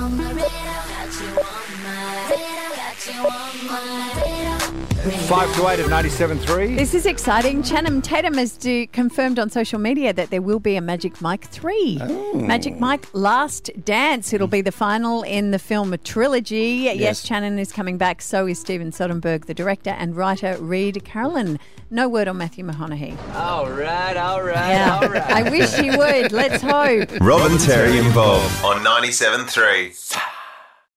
on my radar. Got you on my radar. Got you on my radar. 5 to 8 at 97.3. This is exciting. Channing Tatum has do, confirmed on social media that there will be a Magic Mike 3. Oh. Magic Mike Last Dance. It'll be the final in the film trilogy. Yes, Yes. Channing is coming back. So is Steven Soderbergh, the director, and writer Reid Carolin. No word on Matthew McConaughey. All right, all right, Yeah. all right. I wish he would. Let's hope. Robin Terry involved on 97.3.